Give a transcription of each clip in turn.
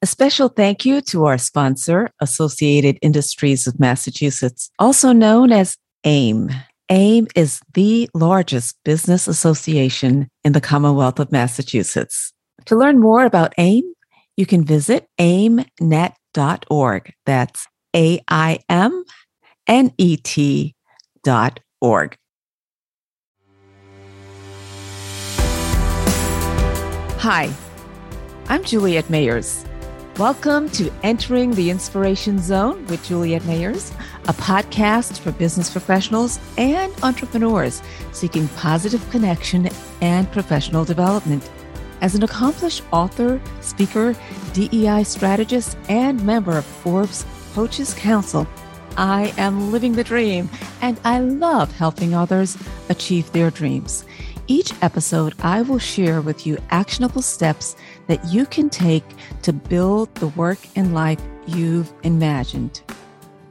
A special thank you to our sponsor, Associated Industries of Massachusetts, also known as AIM. AIM is the largest business association in the Commonwealth of Massachusetts. To learn more about AIM, you can visit aimnet.org. That's A I M N E T dot org. Hi, I'm Juliette Mayers. Welcome to Entering the Inspiration Zone with Juliette Mayers, a podcast for business professionals and entrepreneurs seeking positive connection and professional development. As an accomplished author, speaker, DEI strategist, and member of Forbes Coaches Council, I am living the dream and I love helping others achieve their dreams. Each episode, I will share with you actionable steps that you can take to build the work and life you've imagined.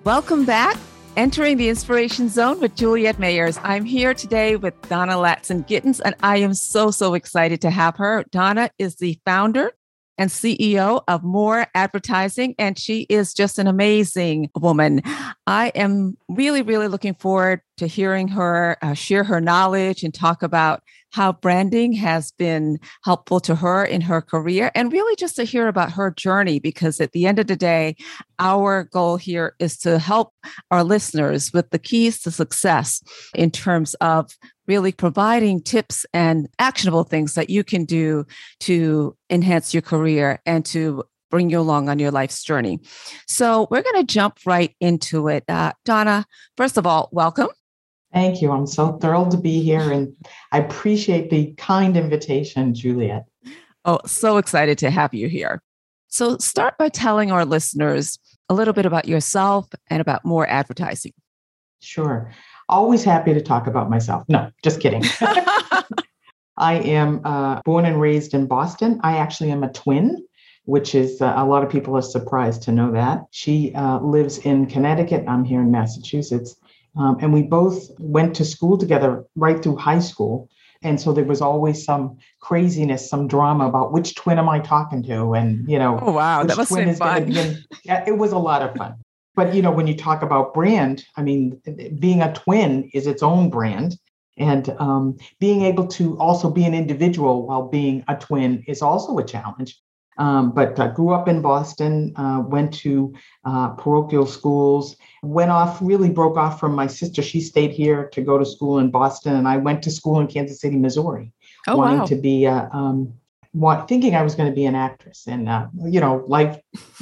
Welcome back. Entering the Inspiration Zone with Juliette Mayers. I'm here today with Donna Latson Gittens, and I am so, so excited to have her. Donna is the founder and CEO of More Advertising, and she is just an amazing woman. I am really, really looking forward to hearing her uh, share her knowledge and talk about how branding has been helpful to her in her career and really just to hear about her journey because at the end of the day our goal here is to help our listeners with the keys to success in terms of really providing tips and actionable things that you can do to enhance your career and to bring you along on your life's journey. So, we're going to jump right into it. Uh, Donna, first of all, welcome. Thank you. I'm so thrilled to be here and I appreciate the kind invitation, Juliette. Oh, so excited to have you here. So, start by telling our listeners a little bit about yourself and about more advertising. Sure. Always happy to talk about myself. No, just kidding. I am uh, born and raised in Boston. I actually am a twin, which is uh, a lot of people are surprised to know that. She uh, lives in Connecticut. I'm here in Massachusetts. Um, and we both went to school together right through high school. And so there was always some craziness, some drama about which twin am I talking to? And, you know, oh, wow, that must twin is fun. Yeah, it was a lot of fun. But, you know, when you talk about brand, I mean, being a twin is its own brand. And um, being able to also be an individual while being a twin is also a challenge. Um, but I grew up in Boston, uh, went to uh, parochial schools, went off, really broke off from my sister. She stayed here to go to school in Boston, and I went to school in Kansas City, Missouri, oh, wanting wow. to be a, um, want, thinking I was going to be an actress. And, uh, you know, life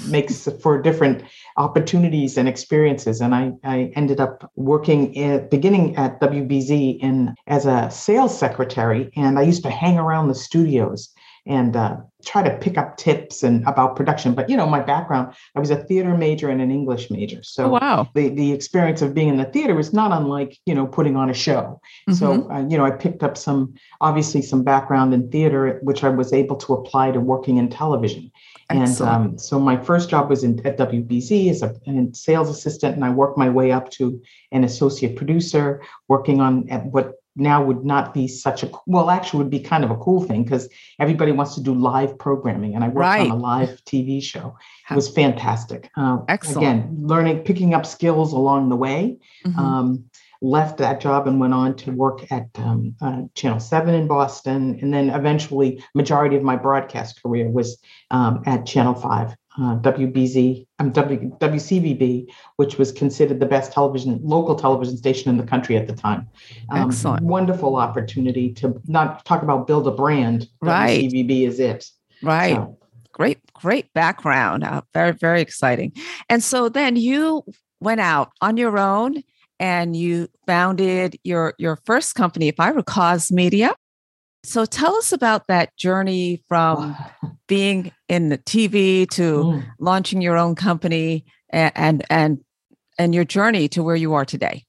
makes for different opportunities and experiences. And I, I ended up working at, beginning at WBZ in as a sales secretary. And I used to hang around the studios and uh, try to pick up tips and about production. But you know, my background, I was a theater major and an English major. So oh, wow. the, the experience of being in the theater was not unlike, you know, putting on a show. Mm-hmm. So, uh, you know, I picked up some, obviously some background in theater, which I was able to apply to working in television. Excellent. And um, so my first job was in, at WBZ as a, a, sales assistant, and I worked my way up to an associate producer, working on at what now would not be such a well actually would be kind of a cool thing because everybody wants to do live programming and i worked right. on a live tv show. It was fantastic. Uh, excellent. again learning picking up skills along the way. Mm-hmm. um, left that job and went on to work at um, uh, channel 7 in boston and then eventually majority of my broadcast career was um, at channel 5 uh, WBZ, um, w, WCVB, which was considered the best television, local television station in the country at the time. Um, Excellent. Wonderful opportunity to not talk about build a brand. Right. WCVB is it. Right. So. Great, great background. Uh, very, very exciting. And so then you went out on your own and you founded your your first company, if I recall, Cause Media. So tell us about that journey from being in the TV to mm. launching your own company and, and and and your journey to where you are today.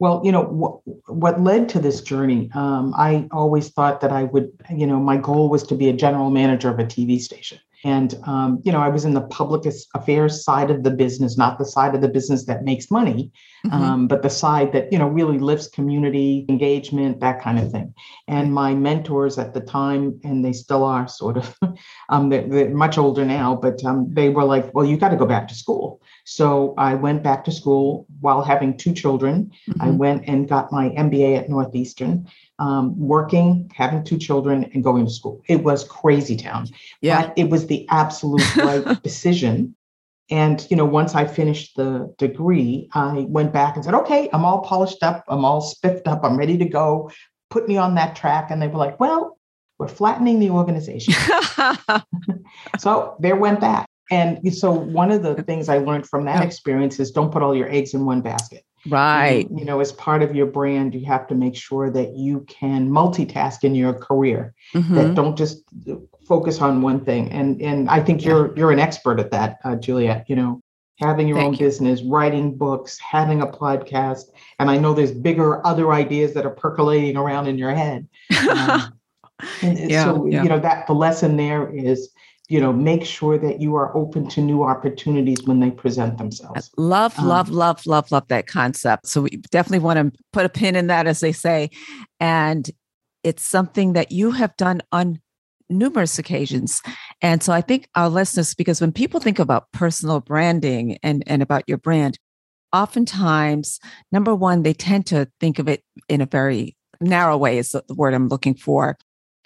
Well, you know what, what led to this journey. Um, I always thought that I would, you know, my goal was to be a general manager of a TV station, And, um, you know, I was in the public affairs side of the business, not the side of the business that makes money, mm-hmm. um, but the side that, you know, really lifts community engagement, that kind of thing. And my mentors at the time, and they still are sort of, um, they're, they're, much older now, but um, they were like, well, you got to go back to school. So I went back to school while having two children. Mm-hmm. I went and got my MBA at Northeastern um, working, having two children, and going to school. It was crazy town. Yeah. But it was the absolute right decision. And you know, once I finished the degree, I went back and said, "Okay, I'm all polished up. I'm all spiffed up. I'm ready to go. Put me on that track." And they were like, "Well, we're flattening the organization." so there went that. And so one of the things I learned from that experience is don't put all your eggs in one basket. Right. You, you, know, as part of your brand, you have to make sure that you can multitask in your career. Mm-hmm. That don't just focus on one thing. And and I think you're you're an expert at that, uh, Juliette. You know, having your Thank own you. business, writing books, having a podcast, and I know there's bigger other ideas that are percolating around in your head. Um, and yeah, so yeah. you know that the lesson there is you know make sure that you are open to new opportunities when they present themselves. Love um, love love love love that concept. So we definitely want to put a pin in that as they say. And it's something that you have done on numerous occasions. And so i think our listeners because when people think about personal branding and and about your brand oftentimes number one they tend to think of it in a very narrow way is the word i'm looking for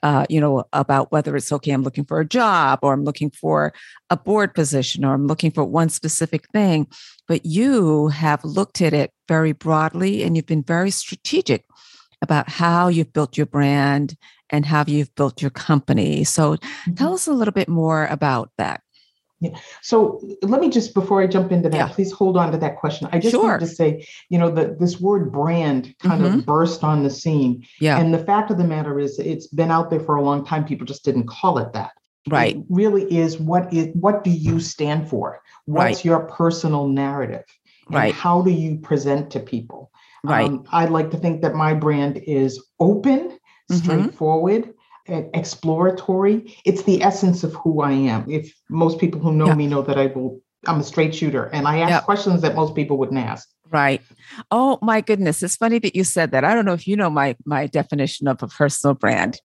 uh, you know, about whether it's okay, I'm looking for a job or I'm looking for a board position or I'm looking for one specific thing. But you have looked at it very broadly and you've been very strategic about how you've built your brand and how you've built your company. So mm-hmm. tell us a little bit more about that. Yeah. So let me just before I jump into that, yeah. please hold on to that question. I just sure. wanted to say, you know, that this word brand kind mm-hmm. of burst on the scene. Yeah. And the fact of the matter is it's been out there for a long time. People just didn't call it that. Right. It really is what is what do you stand for? What's right. your personal narrative? And right. How do you present to people? Right. Um, I'd like to think that my brand is open, mm-hmm. straightforward, exploratory. It's the essence of who I am. If most people who know yeah. me know that I will, I'm a straight shooter and I ask questions that most people wouldn't ask. Right. Oh my goodness. It's funny that you said that. I don't know if you know my my definition of a personal brand.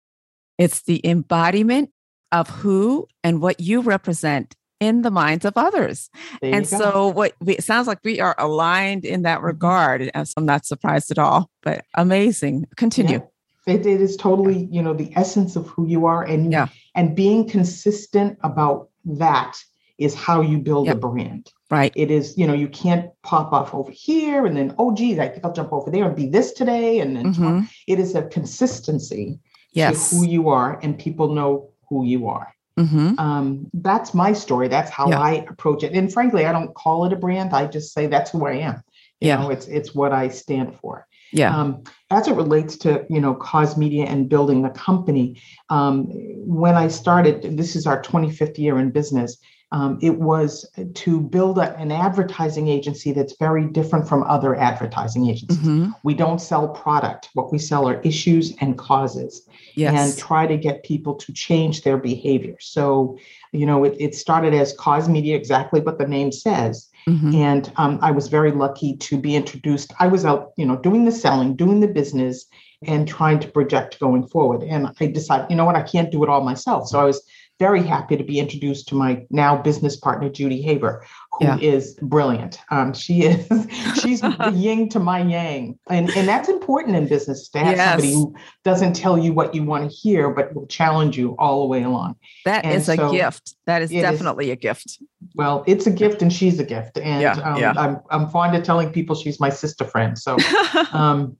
It's the embodiment of who and what you represent in the minds of others. And so what we, it sounds like we are aligned in that mm-hmm. regard. So I'm not surprised at all, but amazing. Continue. Yeah. It, it is totally, you know, the essence of who you are, and yeah. and being consistent about that is how you build yep. a brand. Right. It is, you know, you can't pop off over here and then, oh, geez, I think I'll jump over there and be this today. And then mm-hmm. it is a consistency yes. to who you are, and people know who you are. Mm-hmm. Um, that's my story. That's how yeah. I approach it. And frankly, I don't call it a brand. I just say that's who I am. You yeah. know, it's it's what I stand for. Yeah. Um, as it relates to you know cause media and building the company, um, when I started, this is our 25th year in business. Um, it was to build a, an advertising agency that's very different from other advertising agencies. Mm-hmm. We don't sell product. What we sell are issues and causes yes. and try to get people to change their behavior. So, you know, it, it started as cause media, exactly what the name says. Mm-hmm. And um, I was very lucky to be introduced. I was out, you know, doing the selling, doing the business, and trying to project going forward. And I decided, you know what, I can't do it all myself. So I was very happy to be introduced to my now business partner, Judy Haber, who yeah. is brilliant. Um, she is, she's the yin to my yang. And, and that's important in business to have yes. somebody who doesn't tell you what you want to hear, but will challenge you all the way along. That and is so a gift. That is definitely is, a gift. Well, it's a gift and she's a gift. And yeah, um, yeah. I'm, I'm fond of telling people she's my sister friend. So, um,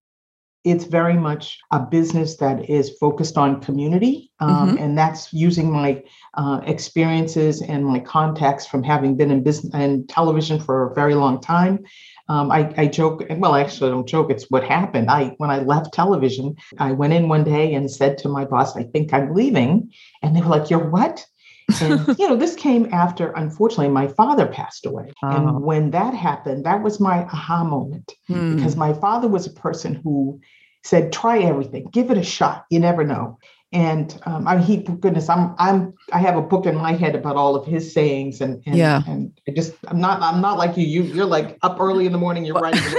it's very much a business that is focused on community. Um, mm-hmm. And that's using my uh, experiences and my contacts from having been in business and television for a very long time. Um, I, I joke, well, actually, I actually don't joke. It's what happened. I, when I left television, I went in one day and said to my boss, I think I'm leaving. And they were like, You're what? And you know this came after unfortunately my father passed away oh. and when that happened that was my aha moment hmm. because my father was a person who said try everything give it a shot you never know and um, I he goodness, I'm I'm I have a book in my head about all of his sayings, and, and yeah, and I just I'm not I'm not like you. You you're like up early in the morning. You're writing.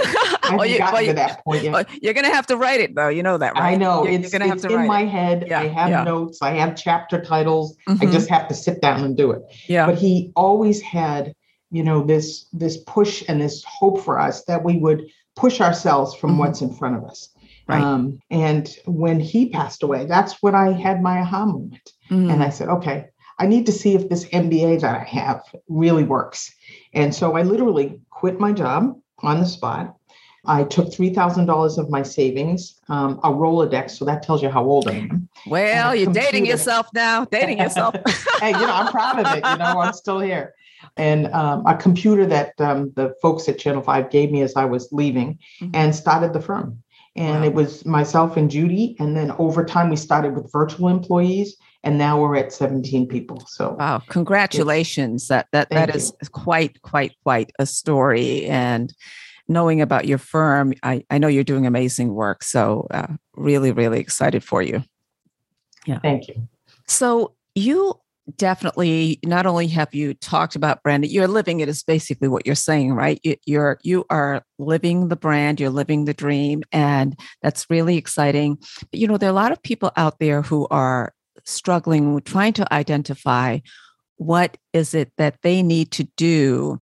I haven't you, gotten well, to that point yet. well, you're gonna have to write it though. You know that, right? I know You're, it's, you're gonna have it's in my it. head. Yeah, I have yeah. notes. I have chapter titles. I Mhm. just have to sit down and do it. yeah, But he always had, you know, this this push and this hope for us that we would push ourselves from Mhm. what's in front of us. Right. Um, and when he passed away, that's when I had my aha moment. Mhm. And I said, okay, I need to see if this MBA that I have really works. And so I literally quit my job on the spot. I took $3,000 of my savings, um, a Rolodex. So that tells you how old I am. well, you're dating yourself now. Dating yourself. hey, you know, I'm proud of it. You know, I'm still here. And um, a computer that um, the folks at Channel 5 gave me as I was leaving Mhm. and started the firm. And Wow. it was myself and Judy. And then over time, we started with virtual employees. And now we're at 17 people. So Wow, congratulations. That that Thank that is quite, quite, quite a story. And knowing about your firm, I, I know you're doing amazing work. So uh, really, really excited for you. Yeah. Thank you. So you definitely not only have you talked about branding, you're living it is basically what you're saying, right? You, you're you are living the brand, you're living the dream, and that's really exciting. But you know, there are a lot of people out there who are struggling trying to identify what is it that they need to do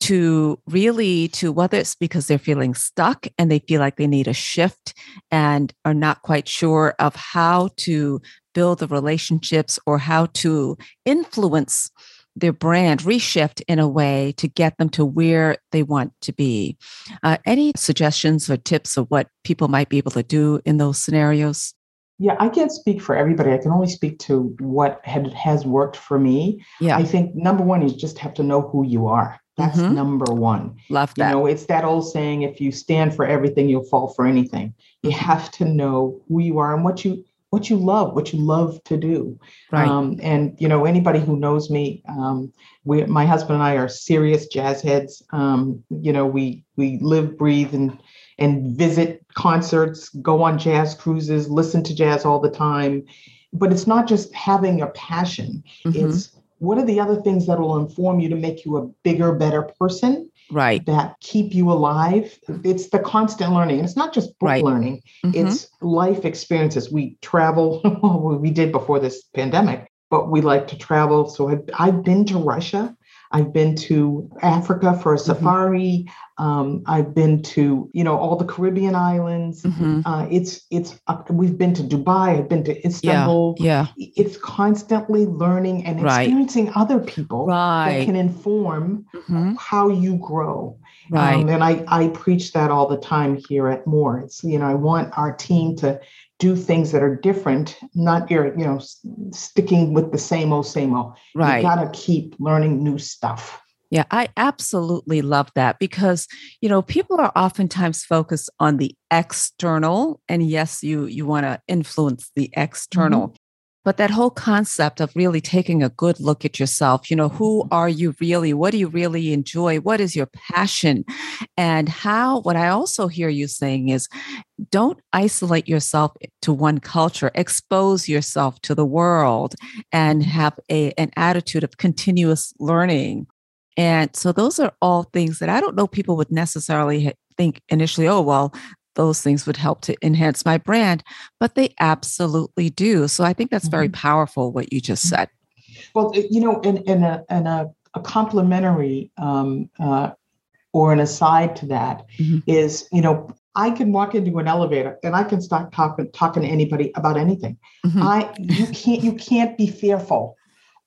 to really to whether it's because they're feeling stuck and they feel like they need a shift and are not quite sure of how to build the relationships or how to influence their brand reshift in a way to get them to where they want to be uh, any suggestions or tips of what people might be able to do in those scenarios Yeah, I can't speak for everybody. I can only speak to what had, has worked for me. yeah I think number one is just have to know who you are. That's Mhm. number one. love that. You know, it's that old saying if you stand for everything, you'll fall for anything. You have to know who you are and what you what you love, what you love to do. right Um, and you know, anybody who knows me, um, we, my husband and I are serious jazz heads. Um, you know, we we live, breathe, and and visit concerts, go on jazz cruises, listen to jazz all the time. But it's not just having a passion. Mhm. It's what are the other things that will inform you to make you a bigger, better person right that keep you alive? It's the constant learning. And it's not just book Right. learning Mhm. it's life experiences. We travel, we did before this pandemic, but we like to travel. So I've, I've been to Russia. I've been to Africa for a Mm-hmm. safari. Um, I've been to, you know, all the Caribbean islands. Mhm. Uh, it's, it's, uh, we've been to Dubai. I've been to Istanbul. yeah yeah. It's constantly learning and Right. experiencing other people that can inform Mhm. how you grow. Right Um, and I, I preach that all the time here at More. It's, you know, I want our team to do things that are different, not, you know, sticking with the same old, same old. right You got to keep learning new stuff. Yeah, I absolutely love that because you know people are oftentimes focused on the external, and yes, you you want to influence the external, but that whole concept of really taking a good look at yourself. You know, who are you really? What do you really enjoy? What is your passion? And how? What I also hear you saying is, don't isolate yourself to one culture. Expose yourself to the world, and have a an attitude of continuous learning. And so those are all things that I don't know people would necessarily think initially, oh, well, those things would help to enhance my brand, but they absolutely do. So I think that's very powerful what you just said. Well, you know, in, in a, in a, a complementary um, uh, or an aside to that is, Mhm. you know, I can walk into an elevator and I can start talking talking to anybody about anything. Mhm. I you can't you can't be fearful.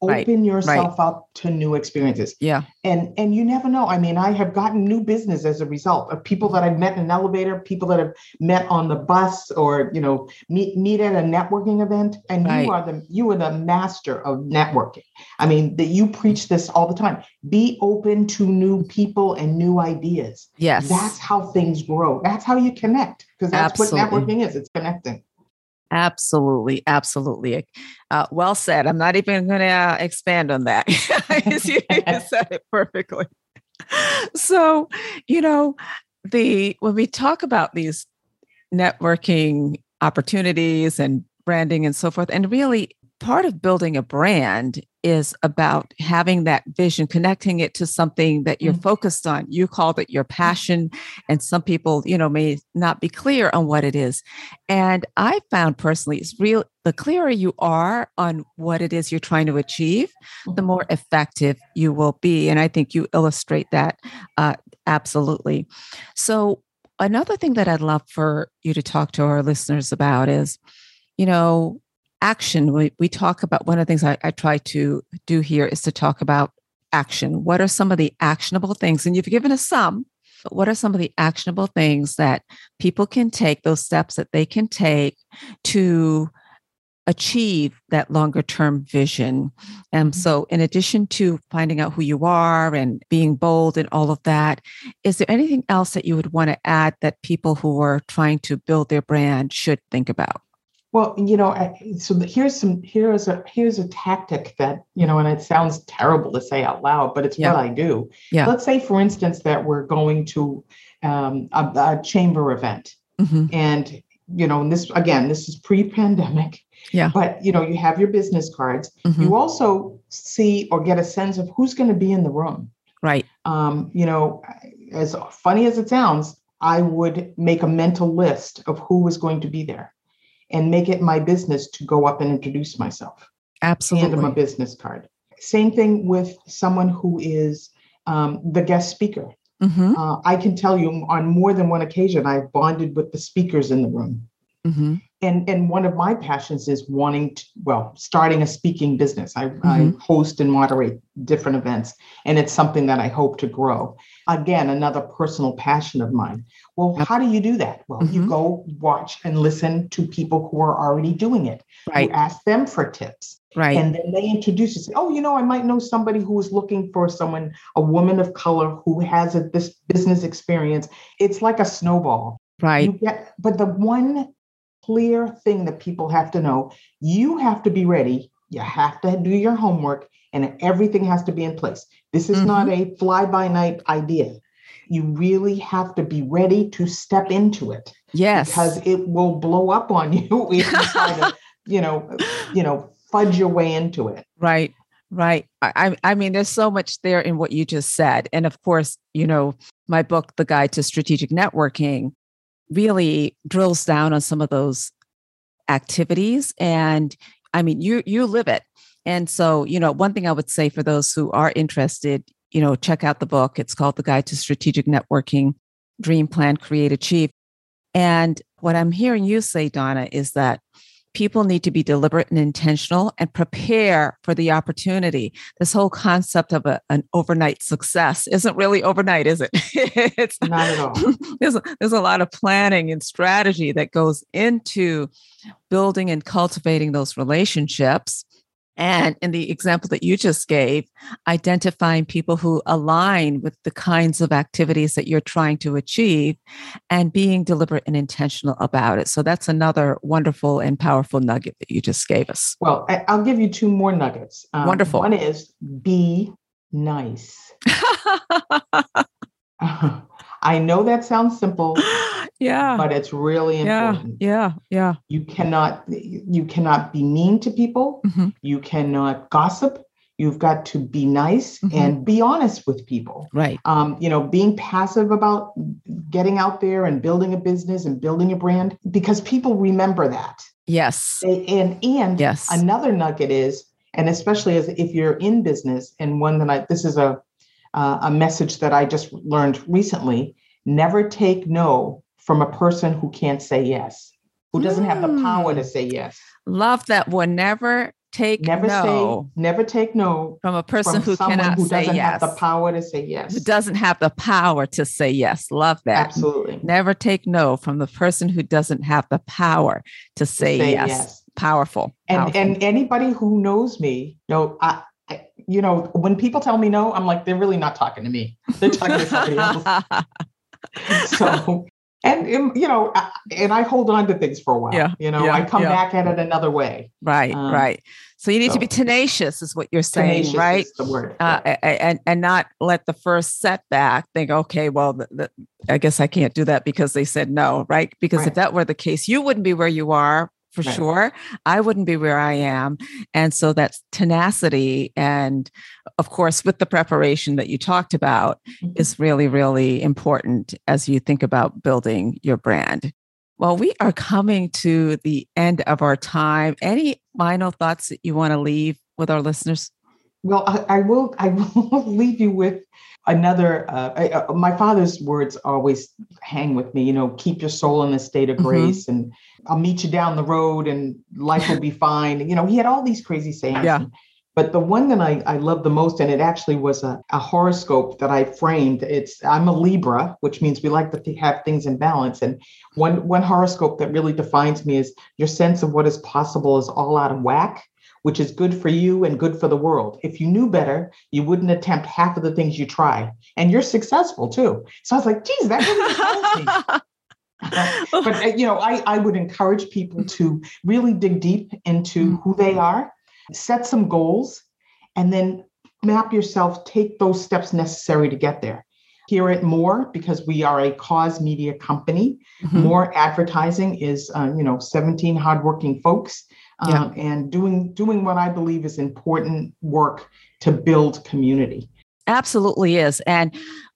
Right, Open yourself up to new experiences. Yeah. And and you never know. I mean, I have gotten new business as a result of people that I've met in an elevator, people that have met on the bus or you know, meet meet at a networking event. And Right. you are the you are the master of networking. I mean, that you preach this all the time. Be open to new people and new ideas. Yes. That's how things grow. That's how you connect. Because that's what networking is. It's connecting. Absolutely, absolutely. Uh, well said. I'm not even going to uh, expand on that. you, you said it perfectly. So, you know, the when we talk about these networking opportunities and branding and so forth. And really, part of building a brand is about having that vision, connecting it to something that you're mm-hmm. focused on. You called it your passion, and some people, you know, may not be clear on what it is. And I found personally, it's real. The clearer you are on what it is you're trying to achieve, the mm-hmm. more effective you will be. And I think you illustrate that uh, absolutely. So, another thing that I'd love for you to talk to our listeners about is, you know, action, we, we talk about one of the things I, I try to do here is to talk about action. What are some of the actionable things? And you've given us some, but what are some of the actionable things that people can take, those steps that they can take to achieve that longer term vision. And mm-hmm. so, in addition to finding out who you are and being bold and all of that, is there anything else that you would want to add that people who are trying to build their brand should think about? Well, you know, so here's some here's a here's a tactic that you know, and it sounds terrible to say out loud, but it's yeah. what I do. Yeah. Let's say, for instance, that we're going to um, a, a, chamber event, mm-hmm. and you know, and this again, this is pre-pandemic. Yeah. But you know, you have your business cards. Mm-hmm. You also see or get a sense of who's going to be in the room. Right. Um, you know, as funny as it sounds, I would make a mental list of who was going to be there and make it my business to go up and introduce myself. Absolutely. Hand them a business card. Same thing with someone who is um, the guest speaker. Mm-hmm. Uh, I can tell you on more than one occasion, I've bonded with the speakers in the room. Mm-hmm. And, and one of my passions is wanting to, well, starting a speaking business. I, mm-hmm. I host and moderate different events, and it's something that I hope to grow. Again, another personal passion of mine. Well, how do you do that? Well, mm-hmm. you go watch and listen to people who are already doing it. Right. You ask them for tips. Right. And then they introduce you. Say, oh, you know, I might know somebody who is looking for someone, a woman of color who has a, this business experience. It's like a snowball. Right. Get, but the one clear thing that people have to know you have to be ready. You have to do your homework and everything has to be in place. This is mm-hmm. not a fly by night idea you really have to be ready to step into it. Yes. Because it will blow up on you if you try to, you know, you know, fudge your way into it. Right. Right. I, I mean, there's so much there in what you just said. And of course, you know, my book, The Guide to Strategic Networking, really drills down on some of those activities. And I mean, you you live it. And so, you know, one thing I would say for those who are interested, you know, check out the book. It's called The Guide to Strategic Networking Dream Plan, Create, Achieve. And what I'm hearing you say, Donna, is that people need to be deliberate and intentional and prepare for the opportunity. This whole concept of a, an overnight success isn't really overnight, is it? it's not at all. There's there's a lot of planning and strategy that goes into building and cultivating those relationships. And in the example that you just gave, identifying people who align with the kinds of activities that you're trying to achieve and being deliberate and intentional about it. So that's another wonderful and powerful nugget that you just gave us. Well, I'll give you two more nuggets. Um, wonderful. One is be nice. I know that sounds simple. yeah. But it's really important. Yeah. Yeah. You cannot you cannot be mean to people. Mm-hmm. You cannot gossip. You've got to be nice mm-hmm. and be honest with people. Right. Um, you know, being passive about getting out there and building a business and building a brand because people remember that. Yes. They, and and yes. another nugget is, and especially as if you're in business, and one that I this is a uh, a message that I just learned recently. Never take no from a person who can't say yes, who doesn't mm. have the power to hmm. say yes. Love that one. Never take never no. say never take no from a person who cannot who say doesn't yes. have the power to say yes. Who doesn't have the power to say yes. Love that. Absolutely. Never take no from the person who doesn't have the power to say, say yes. yes. Powerful. And Powerful. and anybody who knows me, you know, I, you know, when people tell me no, I'm like, they're really not talking to me. They're talking to somebody else. so, and, and, you know, and I hold on to things for a while. Yeah, you know, yeah, I come yeah. back at it another way. Right, um, right. So you need so, to be tenacious, is what you're saying, right? the word. Uh, and and not let the first setback think, okay, well, the, the, I guess I can't do that because they said no, right? Because right. if that were the case, you wouldn't be where you are for right. sure. I wouldn't be where I am. And so that tenacity and of course with the preparation that you talked about mm-hmm. is really really important as you think about building your brand. Well, we are coming to the end of our time. Any final thoughts that you want to leave with our listeners? Well, I, I will. I will leave you with another. Uh, I, uh, my father's words always hang with me. You know, keep your soul in a state of mm-hmm. grace, and I'll meet you down the road, and life will be fine. You know, he had all these crazy sayings. Yeah. But the one that I, I love the most, and it actually was a, a horoscope that I framed. It's I'm a Libra, which means we like to have things in balance. And one one horoscope that really defines me is your sense of what is possible is all out of whack which is good for you and good for the world. If you knew better, you wouldn't attempt half of the things you try, and you're successful too. So I was like, geez, that really helps me. but uh, you know, I, I would encourage people to really dig deep into who they are, set some goals, and then map yourself, take those steps necessary to get there. Hear it more because we are a cause media company. Mm-hmm. More advertising is, uh, you know, 17 hardworking folks yeah. um, and doing doing what I believe is important work to build community. Absolutely is, and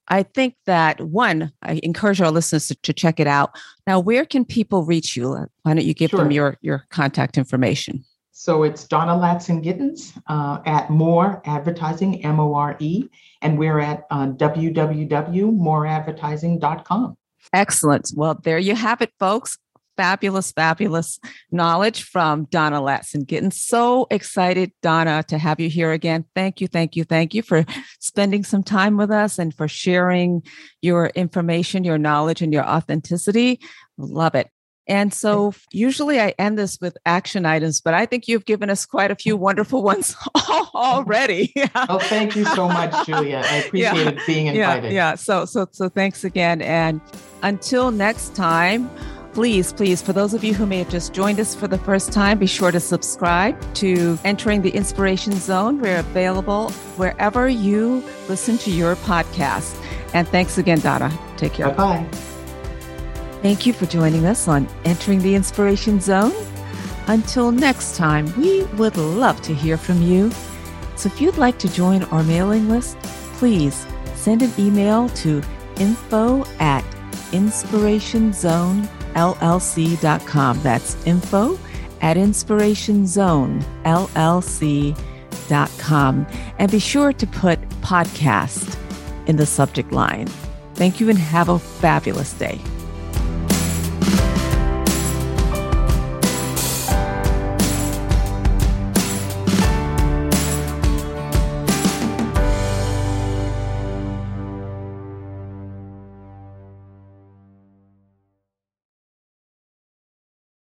I think that one, I encourage our listeners to, to, check it out. Now, where can people reach you? Why don't you give sure. them your your contact information? So it's Donna Latson Gittens uh, at More Advertising, M O R E, and we're at uh, www.moreadvertising.com. Excellent. Well, there you have it, folks fabulous, fabulous knowledge from Donna Latson. Gittens so excited, Donna, to have you here again. Thank you, thank you, thank you for spending some time with us and for sharing your information, your knowledge, and your authenticity. Love it. And so usually I end this with action items, but I think you've given us quite a few wonderful ones already. oh, thank you so much, Julia. I appreciate yeah. being invited. Yeah, yeah. So so so thanks again. And until next time, please, please, for those of you who may have just joined us for the first time, be sure to subscribe to Entering the Inspiration Zone. We're available wherever you listen to your podcast. And thanks again, Donna. Take care. Bye bye. Thank you for joining us on Entering the Inspiration Zone. Until next time, we would love to hear from you. So if you'd like to join our mailing list, please send an email to info at inspirationzone.com inspirationzonellc.com. That's info at inspirationzonellc.com. And be sure to put podcast in the subject line. Thank you and have a fabulous day.